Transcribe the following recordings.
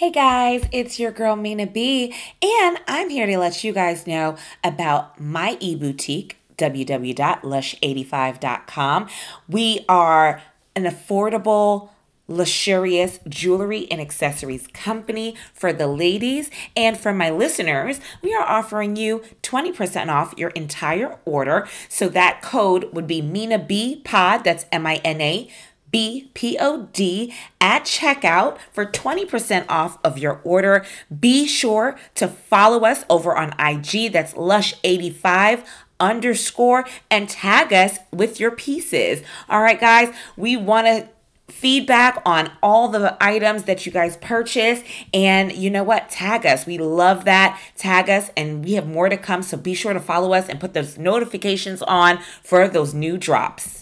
Hey guys, it's your girl Mina B, and I'm here to let you guys know about my e boutique, www.lush85.com. We are an affordable, luxurious jewelry and accessories company for the ladies. And for my listeners, we are offering you 20% off your entire order. So that code would be Mina B Pod, that's M I N A BPOD at checkout for 20% off of your order. Be sure to follow us over on IG, that's Lush85 underscore, and tag us with your pieces. All right, guys, we want to feedback on all the items that you guys purchase and you know what tag us we love that tag us and we have more to come so be sure to follow us and put those notifications on for those new drops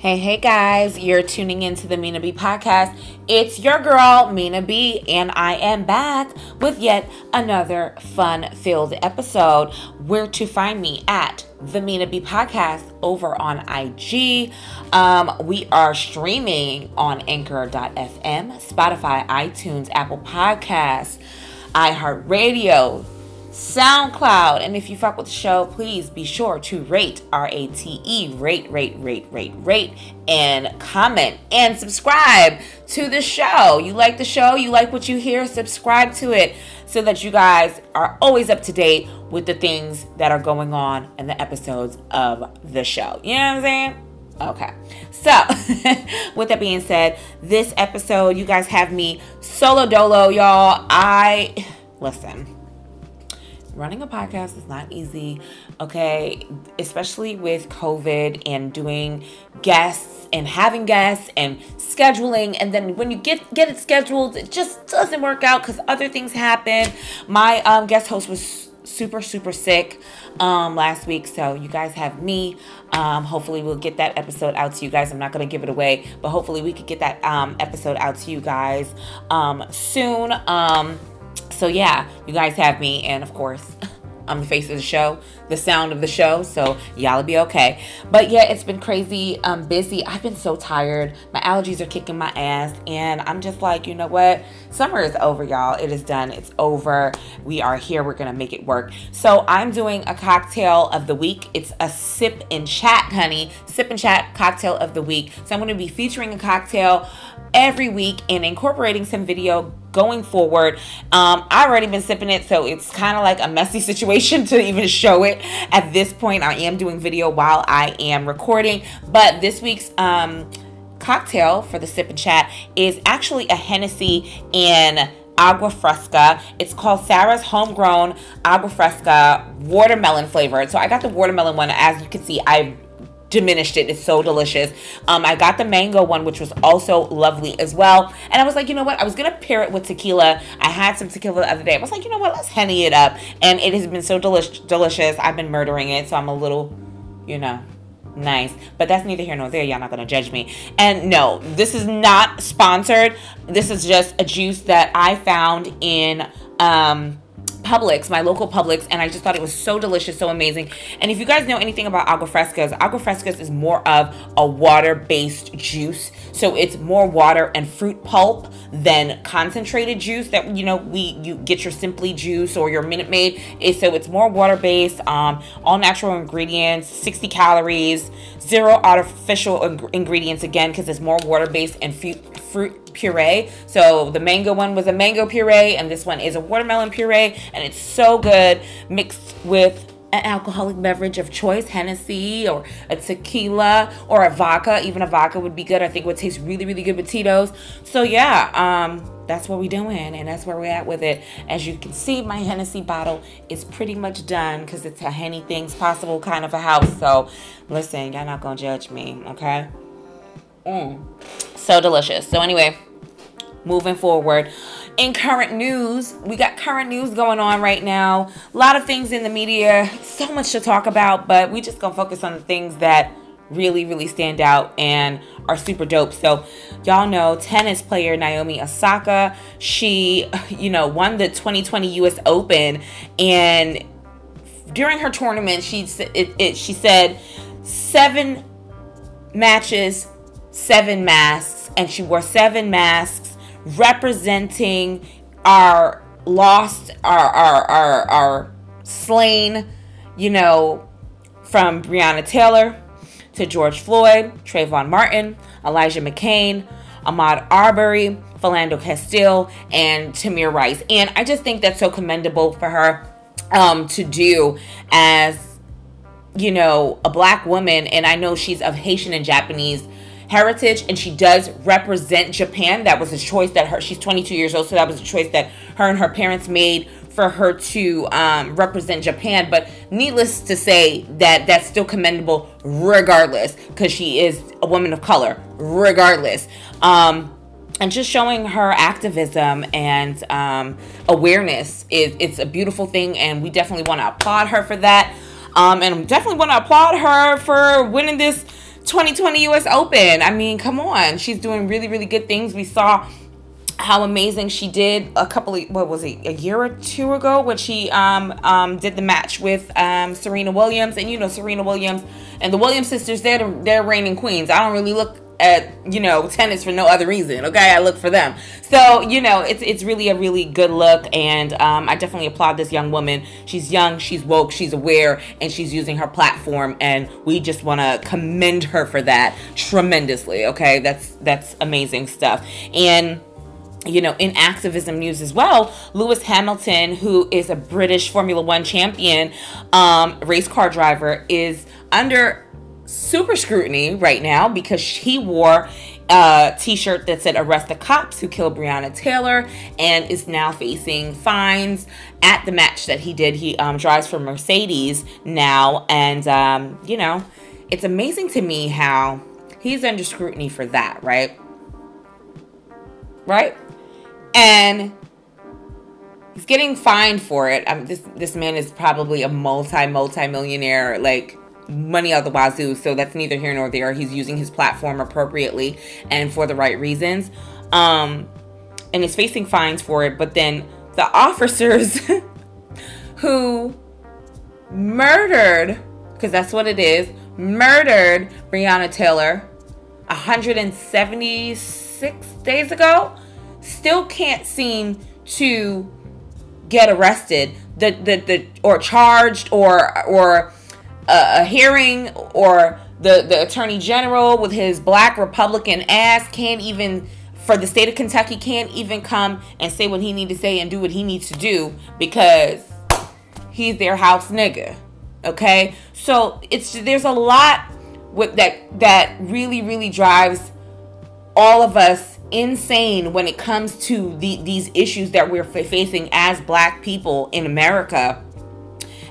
Hey, hey guys, you're tuning into the Mina B podcast. It's your girl, Mina B, and I am back with yet another fun filled episode. Where to find me at the Mina B podcast over on IG. Um, we are streaming on anchor.fm, Spotify, iTunes, Apple Podcasts, iHeartRadio. SoundCloud. And if you fuck with the show, please be sure to rate R A T E, rate, rate, rate, rate, rate, and comment and subscribe to the show. You like the show, you like what you hear, subscribe to it so that you guys are always up to date with the things that are going on in the episodes of the show. You know what I'm saying? Okay. So, with that being said, this episode, you guys have me solo dolo, y'all. I listen running a podcast is not easy, okay? Especially with COVID and doing guests and having guests and scheduling. And then when you get get it scheduled, it just doesn't work out cuz other things happen. My um, guest host was super super sick um, last week. So you guys have me. Um, hopefully we'll get that episode out to you guys. I'm not going to give it away but hopefully we could get that um, episode out to you guys um, soon. Um, so yeah, you guys have me, and of course, I'm the face of the show, the sound of the show, so y'all'll be okay. But yeah, it's been crazy, um, busy. I've been so tired. My allergies are kicking my ass, and I'm just like, you know what? Summer is over, y'all. It is done. It's over. We are here. We're gonna make it work. So I'm doing a cocktail of the week. It's a sip and chat, honey. Sip and chat cocktail of the week. So I'm gonna be featuring a cocktail every week and incorporating some video going forward. Um, I've already been sipping it, so it's kind of like a messy situation to even show it at this point. I am doing video while I am recording, but this week's um, cocktail for the sip and chat is actually a Hennessy and agua fresca. It's called Sarah's Homegrown Agua Fresca Watermelon flavored. So I got the watermelon one. As you can see, I diminished it. It's so delicious. Um, I got the mango one, which was also lovely as well. And I was like, you know what? I was gonna pair it with tequila. I had some tequila the other day. I was like, you know what? Let's henny it up. And it has been so delish- delicious. I've been murdering it, so I'm a little, you know, nice. But that's neither here nor there. Y'all not gonna judge me. And no, this is not sponsored. This is just a juice that I found in um Publix, my local Publix, and I just thought it was so delicious, so amazing. And if you guys know anything about agua frescas, agua frescas is more of a water-based juice. So it's more water and fruit pulp than concentrated juice that you know we you get your Simply juice or your Minute Maid. So it's more water-based, um, all natural ingredients, 60 calories, zero artificial ingredients again because it's more water-based and fruit fruit puree. So the mango one was a mango puree, and this one is a watermelon puree, and it's so good mixed with an alcoholic beverage of choice, Hennessy or a tequila or a vodka. Even a vodka would be good. I think would taste really, really good with Tito's. So yeah, um, that's what we're doing, and that's where we're at with it. As you can see, my Hennessy bottle is pretty much done because it's a Henny Things Possible kind of a house. So listen, y'all not gonna judge me, okay? Mm. So delicious. So anyway, moving forward. In current news, we got current news going on right now. A lot of things in the media, so much to talk about, but we just gonna focus on the things that really, really stand out and are super dope. So, y'all know tennis player Naomi Osaka, she, you know, won the 2020 US Open and during her tournament, she it, it she said seven matches, seven masks, and she wore seven masks representing our lost, our our our, our slain, you know, from Breonna Taylor to George Floyd, Trayvon Martin, Elijah McClain, Ahmaud Arbery, Philando Castile, and Tamir Rice. And I just think that's so commendable for her um, to do as, you know, a black woman. And I know she's of Haitian and Japanese heritage and she does represent Japan. That was a choice that her, she's 22 years old, so that was a choice that her and her parents made for her to um, represent Japan. But needless to say, that that's still commendable regardless, because she is a woman of color, regardless. Um, and just showing her activism and um, awareness is it's a beautiful thing, and we definitely want to applaud her for that. Um, and definitely want to applaud her for winning this 2020 US Open. I mean, come on, she's doing really, really good things. We saw how amazing she did a couple of what was it a year or two ago when she um, um, did the match with um, Serena Williams and you know Serena Williams and the Williams sisters they're they're reigning queens. I don't really look at you know tennis for no other reason okay? I look for them. So you know it's it's really a really good look and um, i definitely applaud this young woman. She's young she's woke she's aware and she's using her platform and we just want to commend her for that tremendously okay? That's that's amazing stuff. And you know, in activism news as well, Lewis Hamilton, who is a British Formula One champion, um, race car driver, is under super scrutiny right now because he wore a t-shirt that said arrest the cops who killed breonna taylor and is now facing fines. At the match that he did he um, drives for mercedes now and um, you know it's amazing to me how he's under scrutiny for that right? Right? And he's getting fined for it. Um, this this man is probably a multi multi millionaire like money out the wazoo. So that's neither here nor there. He's using his platform appropriately and for the right reasons. Um, and is facing fines for it. But then the officers who murdered, because that's what it is, murdered Breonna Taylor 176 days ago, still can't seem to get arrested the, the, the or charged or or a, a hearing or the, the attorney general with his black Republican ass can't even for the state of Kentucky can't even come and say what he need to say and do what he needs to do because he's their house nigga. Okay? So it's there's a lot with that that really really drives all of us insane when it comes to the, these issues that we're facing as black people in America.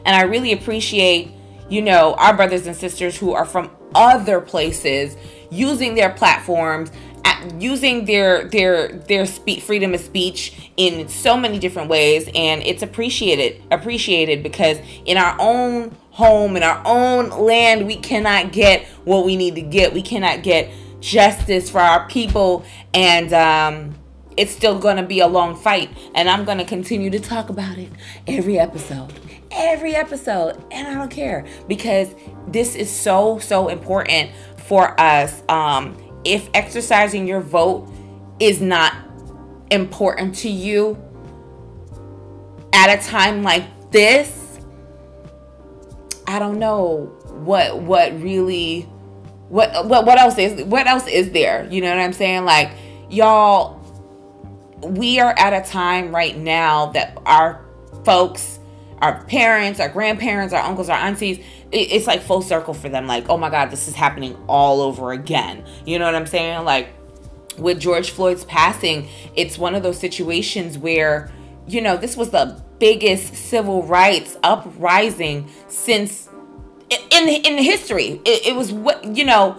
And I really appreciate you know, our brothers and sisters who are from other places using their platforms using their their their freedom of speech in so many different ways. And it's appreciated appreciated because in our own home in our own land we cannot get what we need to get. We cannot get justice for our people. And um it's still going to be a long fight. And i'm going to continue to talk about it every episode every episode and I don't care because this is so so important for us. Um if exercising your vote is not important to you at a time like this I don't know what what really what what what else is what else is there? You know what I'm saying? Like y'all we are at a time right now that our folks our parents, our grandparents, our uncles, our aunties, it's like full circle for them. Like, oh my God, this is happening all over again. You know what I'm saying? Like, with George Floyd's passing, it's one of those situations where, you know, this was the biggest civil rights uprising since in in history. It, it was what you know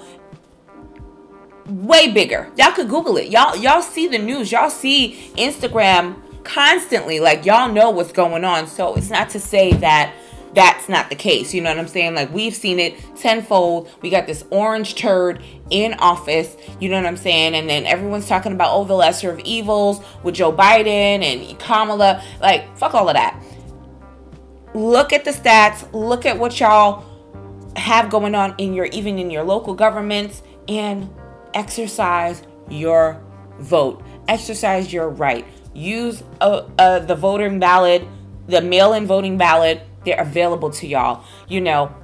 way bigger. Y'all could Google it. Y'all y'all see the news. Y'all see Instagram constantly. Like y'all know what's going on. So it's not to say that that's not the case. You know what I'm saying? Like we've seen it tenfold. We got this orange turd in office. You know what I'm saying? And then everyone's talking about oh the lesser of evils with Joe Biden and Kamala. Like fuck all of that. look at the stats, look at what y'all have going on in your even in your local governments and exercise your vote. Exercise your right. Use uh, uh, the voting ballot, the mail-in voting ballot. They're available to y'all. You know,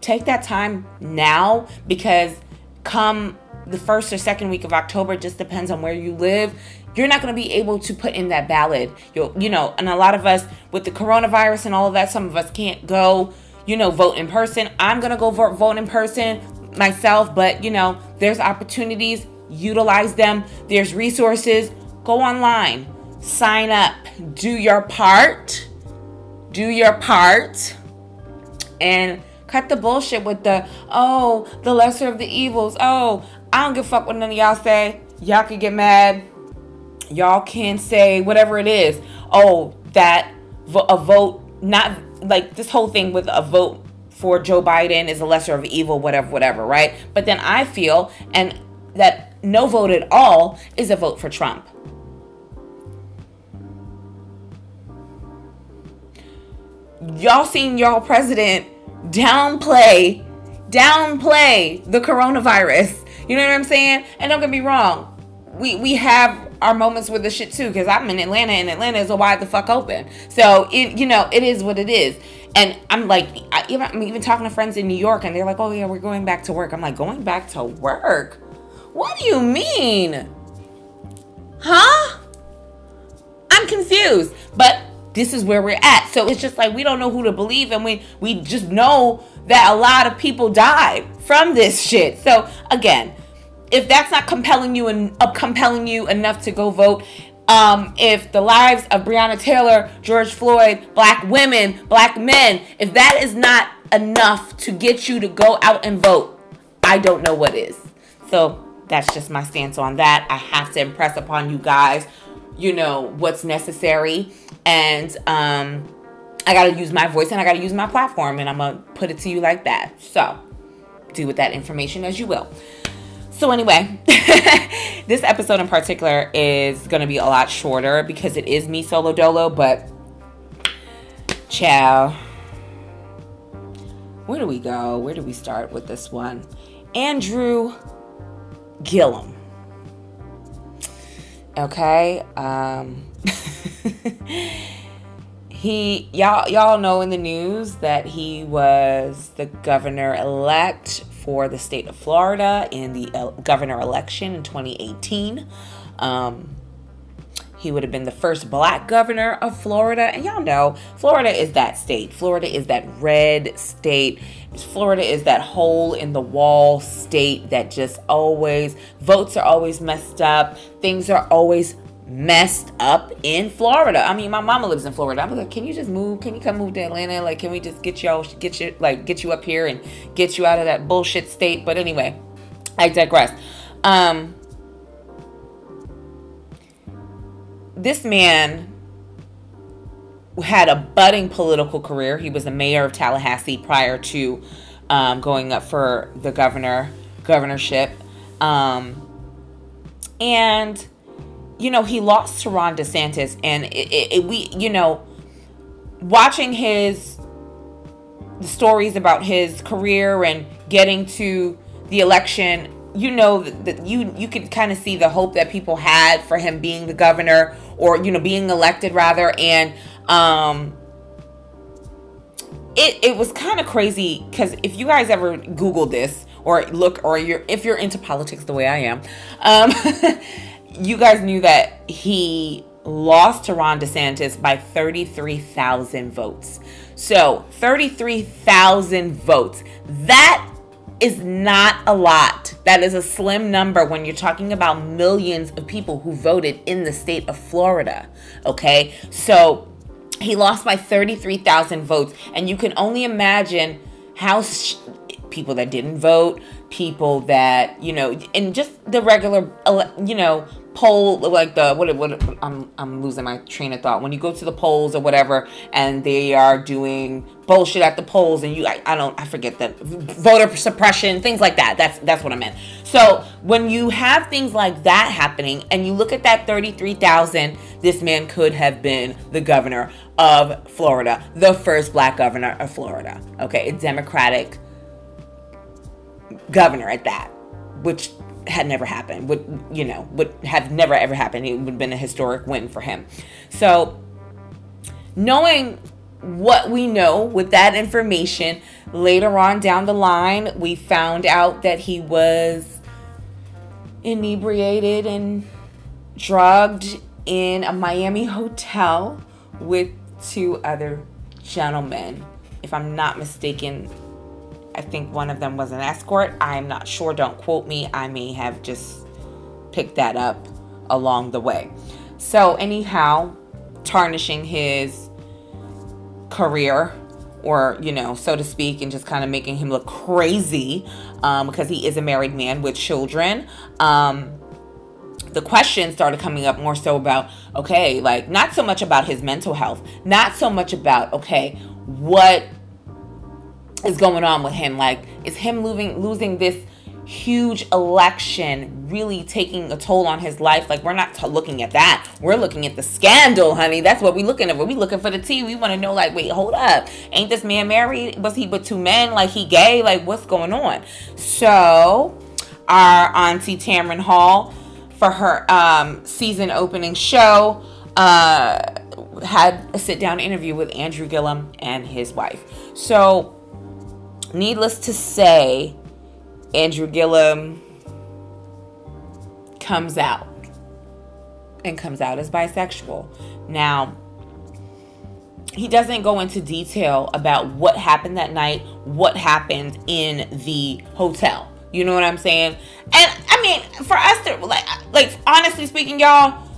take that time now because come the first or second week of October, just depends on where you live. You're not going to be able to put in that ballot. You'll, you know, and a lot of us with the coronavirus and all of that, some of us can't go, you know, vote in person. I'm going to go vote, vote in person myself, but you know, there's opportunities, utilize them. There's resources. Go online, sign up, do your part, do your part, and cut the bullshit with the oh, the lesser of the evils. Oh, I don't give a fuck what none of y'all say. Y'all can get mad. Y'all can say whatever it is. Oh, that a vote, not like this whole thing with a vote for Joe Biden is a lesser of evil, whatever, whatever, right? But then I feel, and that no vote at all is a vote for Trump. Y'all seen y'all president downplay, downplay the coronavirus you know what I'm saying? And don't get me wrong, we we have our moments with the shit too because I'm in Atlanta and Atlanta is a wide the fuck open. So it you know it is what it is. And I'm like, I, even, I'm even talking to friends in New York and they're like, oh yeah, we're going back to work. I'm like, going back to work? What do you mean? Huh? I'm confused. But this is where we're at. So it's just like we don't know who to believe and we we just know that a lot of people died from this shit. So again, if that's not compelling you and uh, compelling you enough to go vote, um, if the lives of Breonna Taylor, George Floyd, black women, black men, if that is not enough to get you to go out and vote, I don't know what is. So that's just my stance on that. I have to impress upon you guys, you know, what's necessary. And um, I got to use my voice and I got to use my platform, and I'm going to put it to you like that. So do with that information as you will. So, anyway, this episode in particular is going to be a lot shorter because it is me solo dolo, but ciao. Where do we go? Where do we start with this one? Andrew Gillum. Okay. Um, he y'all y'all know in the news that he was the governor elect for the state of Florida in the governor election in 2018. Um, he would have been the first black governor of Florida. And y'all know Florida is that state. Florida is that red state. Florida is that hole in the wall state that just always, votes are always messed up. Things are always messed up in Florida. I mean, my mama lives in Florida. I'm like, can you just move? Can you come move to Atlanta? Like, can we just get y'all, get you, like, get you up here and get you out of that bullshit state? But anyway, I digress. Um, this man had a budding political career. He was the mayor of Tallahassee prior to um, going up for the governor governorship. Um, and you know, he lost to Ron DeSantis, and it, it, it, we, you know, watching his stories about his career and getting to the election, you know that, you you could kind of see the hope that people had for him being the governor or you know being elected rather, and um, it it was kind of crazy because if you guys ever Google this or look or you're if you're into politics the way I am. Um, you guys knew that he lost to Ron DeSantis by 33,000 votes. So, 33,000 votes. That is not a lot. That is a slim number when you're talking about millions of people who voted in the state of Florida. Okay? So, he lost by 33,000 votes. And you can only imagine how sh- people that didn't vote, people that, you know, and just the regular, you know, poll like the what what I'm I'm losing my train of thought. When you go to the polls or whatever and they are doing bullshit at the polls and you I, I don't I forget that voter suppression things like that. That's that's what I meant. So when you have things like that happening and you look at that 33,000 this man could have been the governor of Florida the first black governor of Florida okay? A democratic governor at that which had never happened would you know would have never ever happened. It would have been a historic win for him. So knowing what we know with that information later on down the line we found out that he was inebriated and drugged in a Miami hotel with two other gentlemen if i'm not mistaken I think one of them was an escort. I'm not sure. Don't quote me. I may have just picked that up along the way. So, anyhow, tarnishing his career, or, you know, so to speak, and just kind of making him look crazy um, because he is a married man with children. Um, the questions started coming up more so about okay like not so much about his mental health not so much about okay what is going on with him? Like, is him losing losing this huge election really taking a toll on his life? Like, we're not t- looking at that. We're looking at the scandal, honey. That's what we're looking at. When We looking for the tea. We want to know, like, wait, hold up. Ain't this man married? Was he with two men? Like, he gay? Like, what's going on? So, our auntie Tamron Hall for her um, season opening show. Uh, had a sit down interview with Andrew Gillum and his wife. So needless to say, Andrew Gillum comes out and comes out as bisexual. Now, he doesn't go into detail about what happened that night, what happened in the hotel. You know what I'm saying? And I mean, for us to like like honestly speaking, y'all,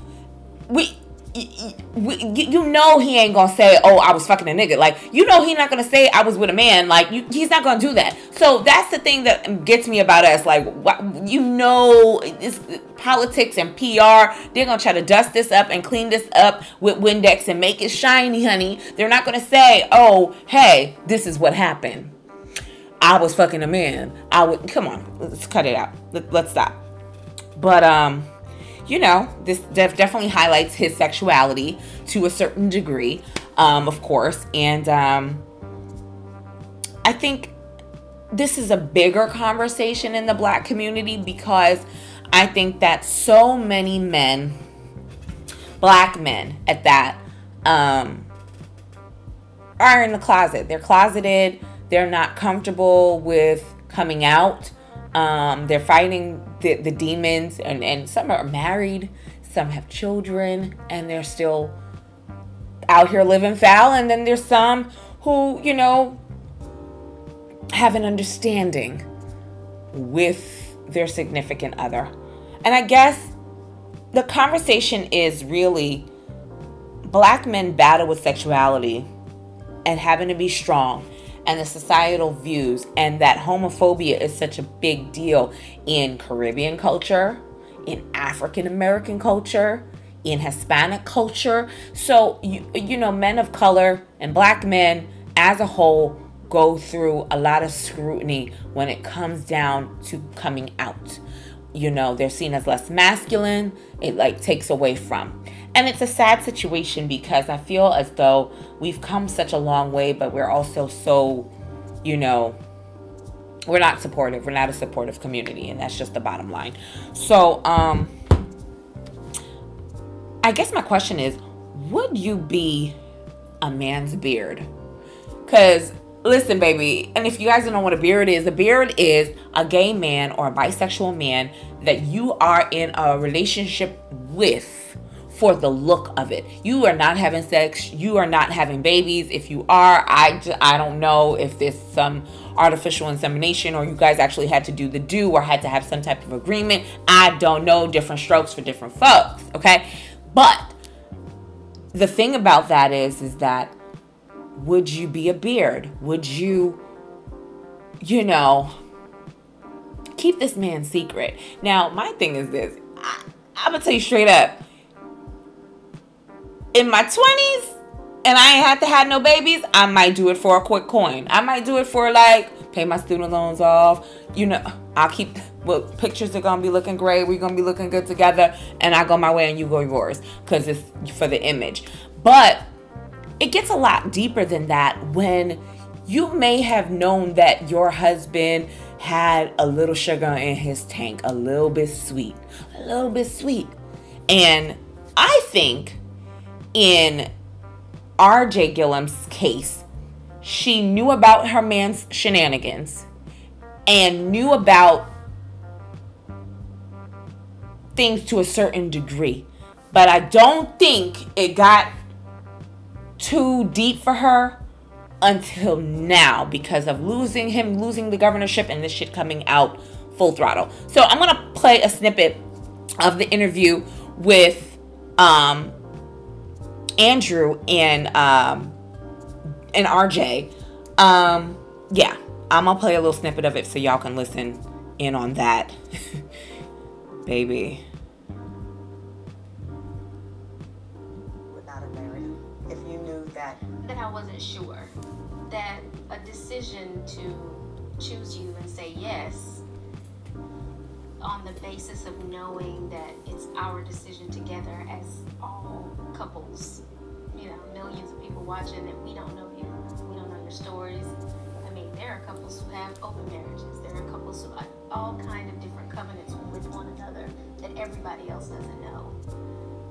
we you know he ain't gonna say, "Oh, I was fucking a nigga." Like you know he's not gonna say, "I was with a man." Like you, he's not gonna do that. So that's the thing that gets me about us. Like you know, it's politics and PR. They're gonna try to dust this up and clean this up with Windex and make it shiny, honey. They're not gonna say, "Oh, hey, this is what happened." I was fucking a man. I would come on, let's cut it out. Let, let's stop. But um you know, this def- definitely highlights his sexuality to a certain degree, um, of course. And um, I think this is a bigger conversation in the black community because I think that so many men, black men at that, um, are in the closet. They're closeted. They're not comfortable with coming out. Um, they're fighting the, the demons, and, and some are married, some have children, and they're still out here living foul. And then there's some who, you know, have an understanding with their significant other. And I guess the conversation is really black men battle with sexuality and having to be strong and the societal views, and that homophobia is such a big deal in Caribbean culture, in African American culture, in Hispanic culture. So, you, you know, men of color and black men as a whole go through a lot of scrutiny when it comes down to coming out. You know, they're seen as less masculine, it like takes away from. And it's a sad situation because I feel as though we've come such a long way, but we're also so, you know, we're not supportive. We're not a supportive community, and that's just the bottom line. So, um, I guess my question is would you be a man's beard? Because listen, baby, and if you guys don't know what a beard is, a beard is a gay man or a bisexual man that you are in a relationship with for the look of it. You are not having sex. You are not having babies. If you are, I, I don't know if there's some artificial insemination or you guys actually had to do the do or had to have some type of agreement. I don't know. Different strokes for different folks. Okay. But the thing about that is, is that would you be a beard? Would you, you know, keep this man secret? Now, my thing is this. I'm gonna tell you straight up. In my 20s, and I ain't had to have no babies, I might do it for a quick coin. I might do it for like pay my student loans off. You know, I'll keep well, pictures are gonna be looking great. We're gonna be looking good together, and I go my way and you go yours because it's for the image. But it gets a lot deeper than that when you may have known that your husband had a little sugar in his tank, a little bit sweet, a little bit sweet. And I think in RJ Gillum's case, she knew about her man's shenanigans and knew about things to a certain degree. But I don't think it got too deep for her until now because of losing him, losing the governorship, and this shit coming out full throttle. So I'm gonna play a snippet of the interview with um, Andrew and um, and RJ. Um, yeah, I'm gonna play a little snippet of it so y'all can listen in on that, baby. Without a marriage, if you knew that that I wasn't sure that a decision to choose you and say yes on the basis of knowing that it's our decision together as all couples you know millions of people watching and we don't know you we don't know your stories. I mean there are couples who have open marriages there are couples who have all kind of different covenants with one another that everybody else doesn't know.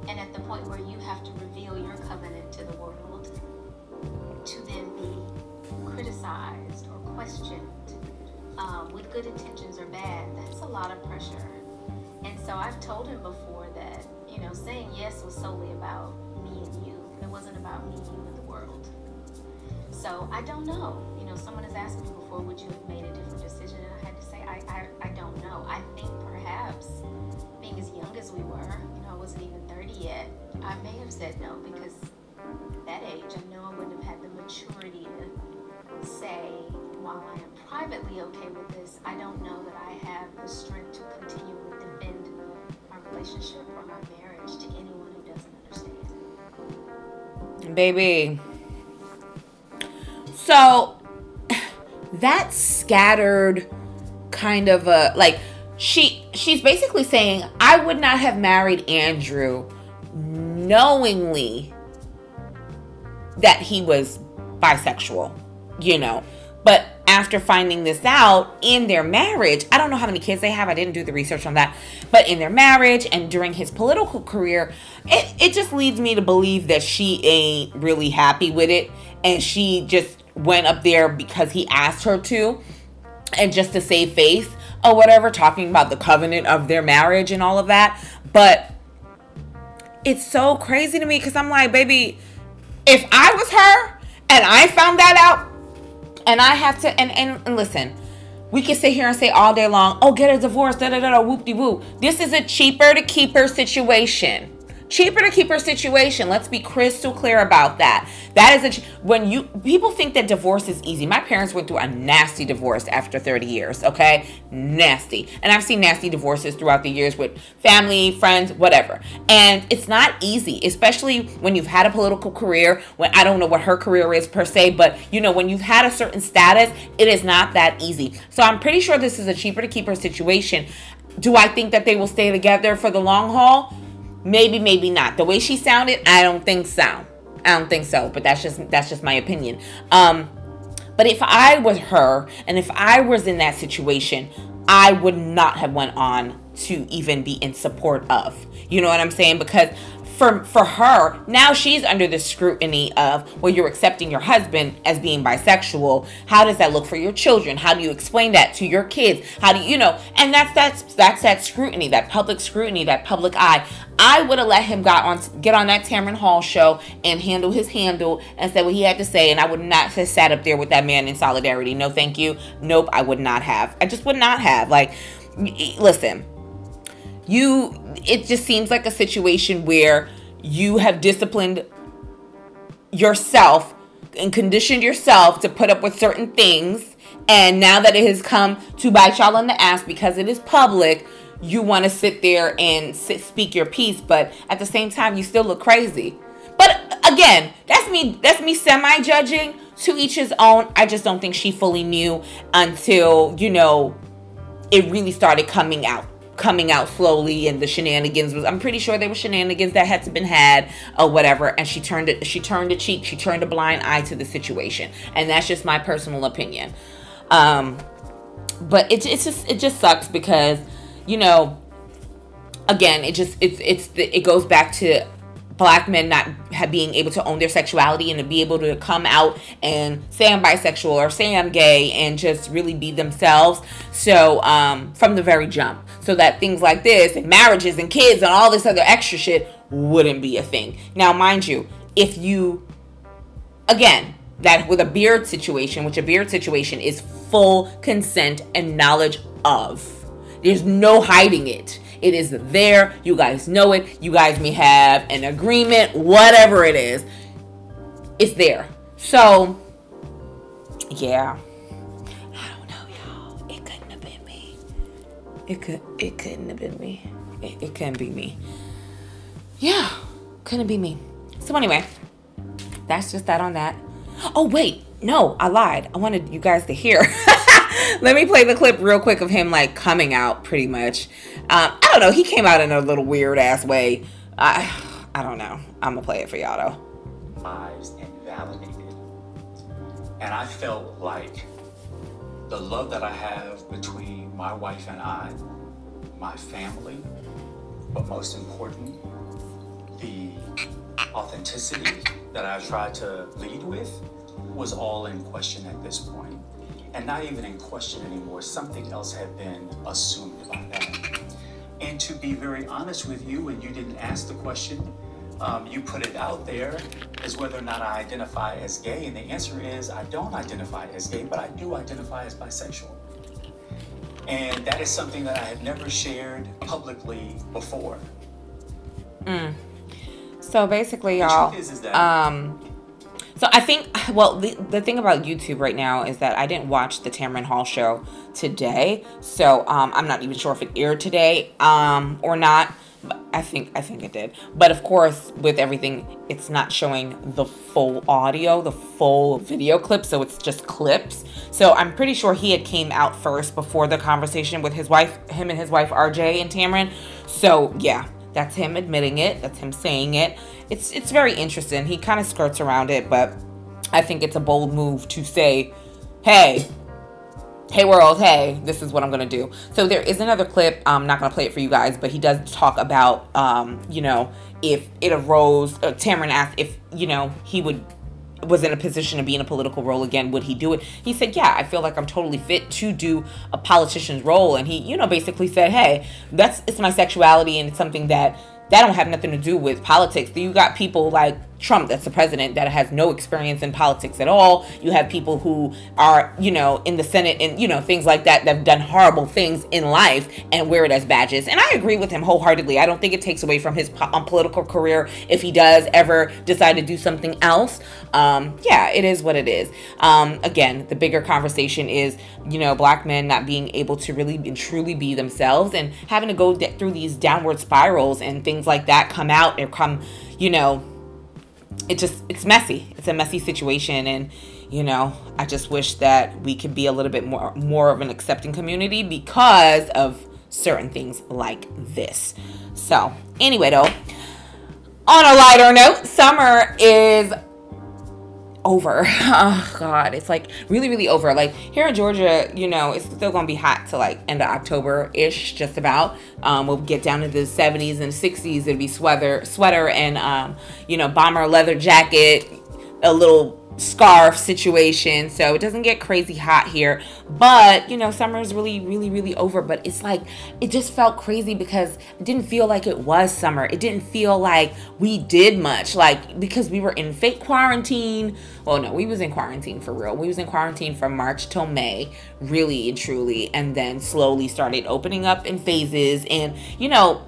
And at the point where you have to reveal your covenant to the world to then be criticized or questioned um, with good intentions or bad, that's a lot of pressure. And so I've told him before that, you know, saying yes was solely about me and you. It wasn't about me, you, and the world. So I don't know. You know, someone has asked me before, would you have made a different decision? And I had to say, I, I, I don't know. I think perhaps being as young as we were, you know, I wasn't even 30 yet, I may have said no because that age, I know I wouldn't have had the maturity to say, while I am privately okay with this, I don't know that I have the strength to continually defend our relationship or my marriage to anyone who doesn't understand. Baby. So that scattered kind of a like she she's basically saying I would not have married Andrew knowingly that he was bisexual, you know. But after finding this out in their marriage, I don't know how many kids they have. I didn't do the research on that. But in their marriage and during his political career, it, it just leads me to believe that she ain't really happy with it. And she just went up there because he asked her to. And just to save face or whatever, talking about the covenant of their marriage and all of that. But it's so crazy to me because I'm like, baby, if I was her and I found that out, and I have to, and, and, and listen, we can sit here and say all day long, oh, get a divorce, da da da da, whoop de whoop. This is a cheaper to keep her situation cheaper to keep her situation. Let's be crystal clear about that. That is a when you people think that divorce is easy. My parents went through a nasty divorce after 30 years okay? Nasty. And i've seen nasty divorces throughout the years with family friends whatever. And it's not easy especially when you've had a political career when i don't know what her career is per se but you know when you've had a certain status it is not that easy. So i'm pretty sure this is a cheaper to keep her situation. Do i think that they will stay together for the long haul Maybe, maybe not. The way she sounded, I don't think so. I don't think so. But that's just that's just my opinion. Um, but if I was her, and if I was in that situation, I would not have went on to even be in support of. You know what I'm saying? Because for for her now she's under the scrutiny of well you're accepting your husband as being bisexual. How does that look for your children? How do you explain that to your kids? How do you, know and that's that's that's that scrutiny that public scrutiny that public eye. I would have let him got on get on that Tamron Hall show and handle his handle and say what he had to say and I would not have sat up there with that man in solidarity. No thank you. Nope I would not have. I just would not have. Like listen you it just seems like a situation where you have disciplined yourself and conditioned yourself to put up with certain things and now that it has come to bite y'all in the ass because it is public you want to sit there and sit, speak your piece, but at the same time, you still look crazy. But again, that's me. That's me semi judging. To each his own. I just don't think she fully knew until you know it really started coming out coming out slowly and the shenanigans was I'm pretty sure there were shenanigans that had to been had or whatever and she turned it she turned a cheek she turned a blind eye to the situation. And that's just my personal opinion. Um but it, it's just it just sucks because you know again it just it's it's the, it goes back to black men not being able to own their sexuality and to be able to come out and say I'm bisexual or say I'm gay and just really be themselves. So um, from the very jump, so that things like this and marriages and kids and all this other extra shit wouldn't be a thing. Now, mind you, if you again that with a beard situation, which a beard situation is full consent and knowledge of. There's no hiding it. It is there. You guys know it. You guys may have an agreement, whatever it is. It's there. So, yeah. I don't know, y'all. It couldn't have been me. It could. It couldn't have been me. It, it couldn't be me. Yeah, couldn't be me. So anyway, that's just that on that. Oh wait, no, I lied. I wanted you guys to hear. Let me play the clip real quick of him like coming out pretty much. Um, I don't know. He came out in a little weird ass way. I, I don't know. I'm gonna play it for y'all though. Lives and validated. And I felt like the love that I have between my wife and I, my family, but most important, the authenticity that I tried to lead with was all in question at this point and not even in question anymore. Something else had been assumed by that. And to be very honest with you, when you didn't ask the question, um, you put it out there as whether or not I identify as gay. And the answer is I don't identify as gay, but I do identify as bisexual. And that is something that I have never shared publicly before. Mm. So basically, y'all, is, is that, um, so I think, well, the, the thing about YouTube right now is that I didn't watch the Tamron Hall show today, so um, I'm not even sure if it aired today um, or not. I think I think it did, but of course, with everything, it's not showing the full audio, the full video clip, so it's just clips. So I'm pretty sure he had came out first before the conversation with his wife, him and his wife RJ and Tamron. So yeah, that's him admitting it. That's him saying it. It's it's very interesting. He kind of skirts around it, but I think it's a bold move to say, "Hey, hey world, hey, this is what I'm gonna do." So there is another clip. I'm not gonna play it for you guys, but he does talk about, um, you know, if it arose. Uh, Tamron asked if you know he would was in a position to be in a political role again, would he do it? He said, Yeah, I feel like I'm totally fit to do a politician's role. And he, you know, basically said, Hey, that's it's my sexuality and it's something that that don't have nothing to do with politics. You got people like Trump, that's the president, that has no experience in politics at all. You have people who are, you know, in the Senate and, you know, things like that that have done horrible things in life and wear it as badges. And I agree with him wholeheartedly. I don't think it takes away from his po- um, political career if he does ever decide to do something else. Um, yeah, it is what it is. Um, again, the bigger conversation is, you know, black men not being able to really and truly be themselves and having to go de- through these downward spirals and things like that come out and come, you know, it just it's messy. It's a messy situation and you know i just wish that we could be a little bit more more of an accepting community because of certain things like this. So anyway though on a lighter note summer is over. Oh god, it's like really really over. Like here in Georgia, you know, it's still to be hot to like end of October-ish just about. Um we'll get down to the 70s and 60s. It'll be sweater sweater and um you know, bomber leather jacket, a little scarf situation so it doesn't get crazy hot here. But you know summer is really really really over but it's like it just felt crazy because it didn't feel like it was summer. It didn't feel like we did much like because we were in fake quarantine. Well no we was in quarantine for real. We was in quarantine from march till may really and truly and then slowly started opening up in phases. And you know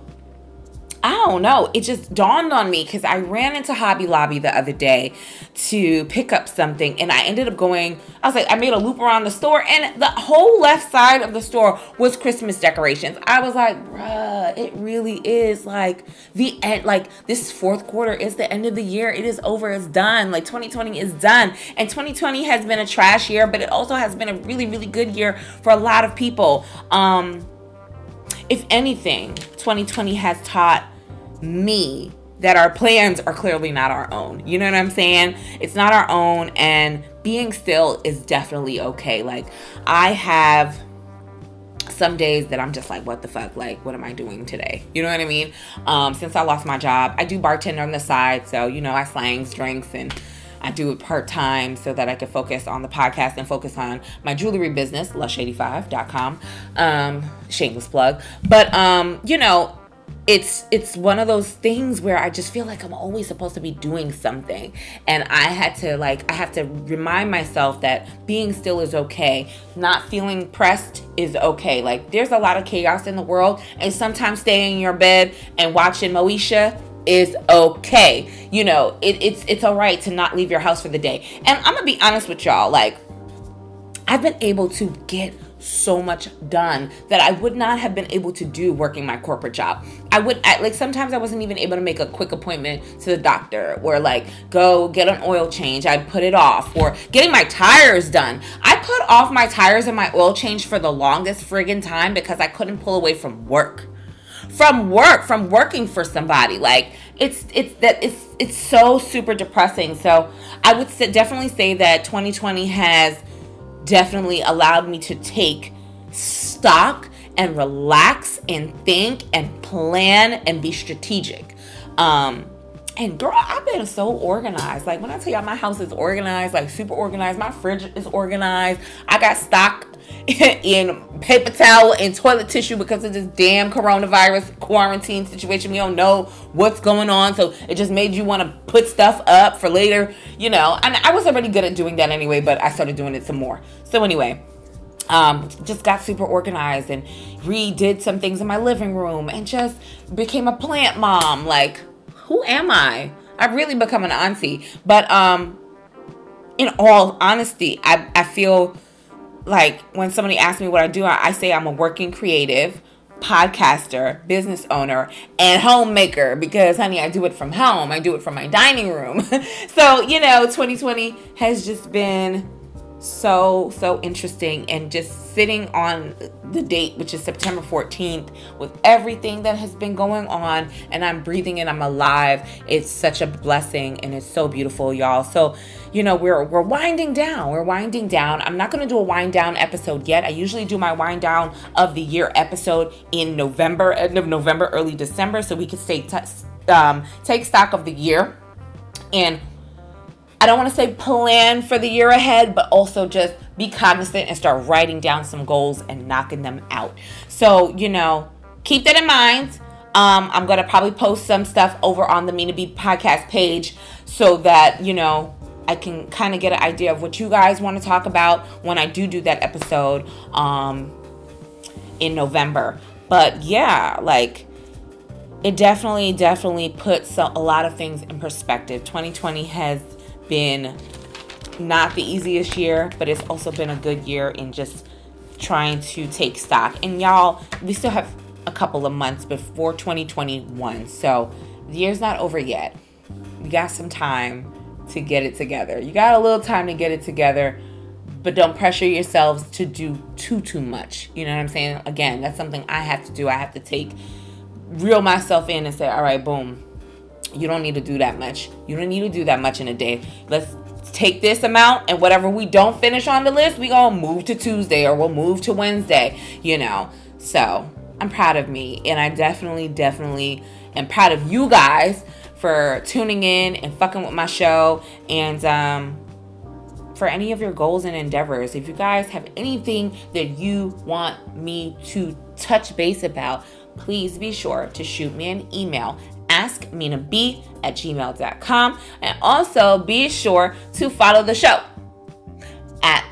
I don't know. It just dawned on me because I ran into Hobby Lobby the other day to pick up something and I ended up going, I was like, I made a loop around the store and the whole left side of the store was Christmas decorations. I was like, bruh, it really is like the end, like this fourth quarter is the end of the year. It is over, it's done. Like 2020 is done. And 2020 has been a trash year, but it also has been a really, really good year for a lot of people. Um, if anything, 2020 has taught me that our plans are clearly not our own. You know what I'm saying? It's not our own, and being still is definitely okay. Like, I have some days that I'm just like, what the fuck? Like, what am I doing today? You know what I mean? Um, since I lost my job, I do bartender on the side. So, you know, I slangs drinks and I do it part time so that I can focus on the podcast and focus on my jewelry business, lush85.com. Um, shameless plug. But, um, you know, it's it's one of those things where I just feel like I'm always supposed to be doing something. And I had to like I have to remind myself that being still is okay. Not feeling pressed is okay. Like there's a lot of chaos in the world and sometimes staying in your bed and watching Moesha is okay. You know it, it's it's all right to not leave your house for the day. And I'm gonna be honest with y'all like I've been able to get so much done that I would not have been able to do working my corporate job. I would I, like sometimes I wasn't even able to make a quick appointment to the doctor or like go get an oil change. I'd put it off or getting my tires done. I put off my tires and my oil change for the longest friggin' time because I couldn't pull away from work. From work, from working for somebody. Like it's it's that it's it's so super depressing. So I would definitely say that 2020 has definitely allowed me to take stock and relax and think and plan and be strategic. Um, and girl, I've been so organized. Like when I tell y'all my house is organized, like super organized. My fridge is organized. I got stock in paper towel and toilet tissue because of this damn coronavirus quarantine situation. We don't know what's going on. So it just made you want to put stuff up for later, you know. And I was already good at doing that anyway, but I started doing it some more. So anyway, um, just got super organized and redid some things in my living room and just became a plant mom. Like, who am I? I've really become an auntie. But um, in all honesty, I, I feel like when somebody asks me what I do, I, I say I'm a working creative podcaster, business owner, and homemaker because, honey, I do it from home. I do it from my dining room. so, you know, 2020 has just been so so interesting. And just sitting on the date which is September 14th with everything that has been going on and I'm breathing and I'm alive it's such a blessing and it's so beautiful y'all. So you know we're we're winding down. We're winding down. I'm not going to do a wind down episode yet. I usually do my wind down of the year episode in November end of November early December so we can stay t- um, take stock of the year. And I don't want to say plan for the year ahead, but also just be cognizant and start writing down some goals and knocking them out. So, you know, keep that in mind. Um, I'm going to probably post some stuff over on the Mina B podcast page so that, you know, I can kind of get an idea of what you guys want to talk about when I do do that episode um, in November. But yeah, like it definitely, definitely puts a, a lot of things in perspective. 2020 has been not the easiest year, but it's also been a good year in just trying to take stock. And y'all, we still have a couple of months before 2021. So the year's not over yet. You got some time to get it together. You got a little time to get it together, but don't pressure yourselves to do too too much. You know what I'm saying? Again, that's something I have to do. I have to take reel myself in and say, "All right, boom. You don't need to do that much. You don't need to do that much in a day. Let's take this amount and whatever we don't finish on the list, we gonna move to Tuesday or we'll move to Wednesday, you know. So I'm proud of me and I definitely, definitely am proud of you guys for tuning in and fucking with my show and um for any of your goals and endeavors. If you guys have anything that you want me to touch base about, please be sure to shoot me an email askminab at gmail.com. And also be sure to follow the show at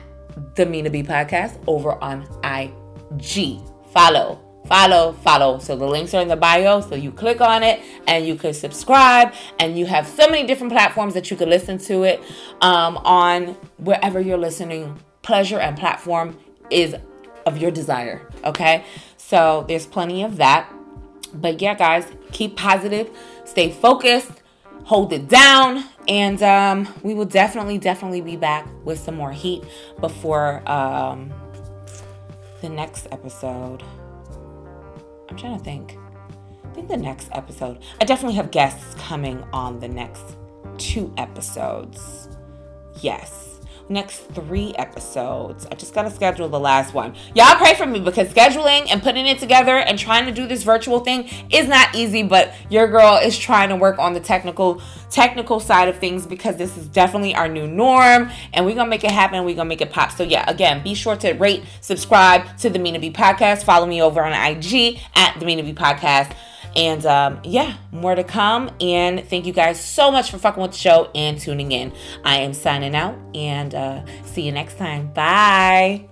the Mina B Podcast over on IG. Follow, follow, follow. So the links are in the bio. So you click on it and you can subscribe. And you have so many different platforms that you can listen to it um, on wherever you're listening. Pleasure and platform is of your desire. Okay. So there's plenty of that. But yeah, guys, keep positive, stay focused, hold it down, and um, we will definitely, definitely be back with some more heat before um, the next episode. I'm trying to think. I think the next episode. I definitely have guests coming on the next two episodes. Yes next three episodes. I just got to schedule the last one. Y'all pray for me because scheduling and putting it together and trying to do this virtual thing is not easy, but your girl is trying to work on the technical technical side of things because this is definitely our new norm and we're going to make it happen. We're going to make it pop. So yeah, again, be sure to rate, subscribe to the Mina B podcast. Follow me over on IG at the Mina B podcast. And um, yeah, more to come. And thank you guys so much for fucking with the show and tuning in. I am signing out and uh, see you next time. Bye.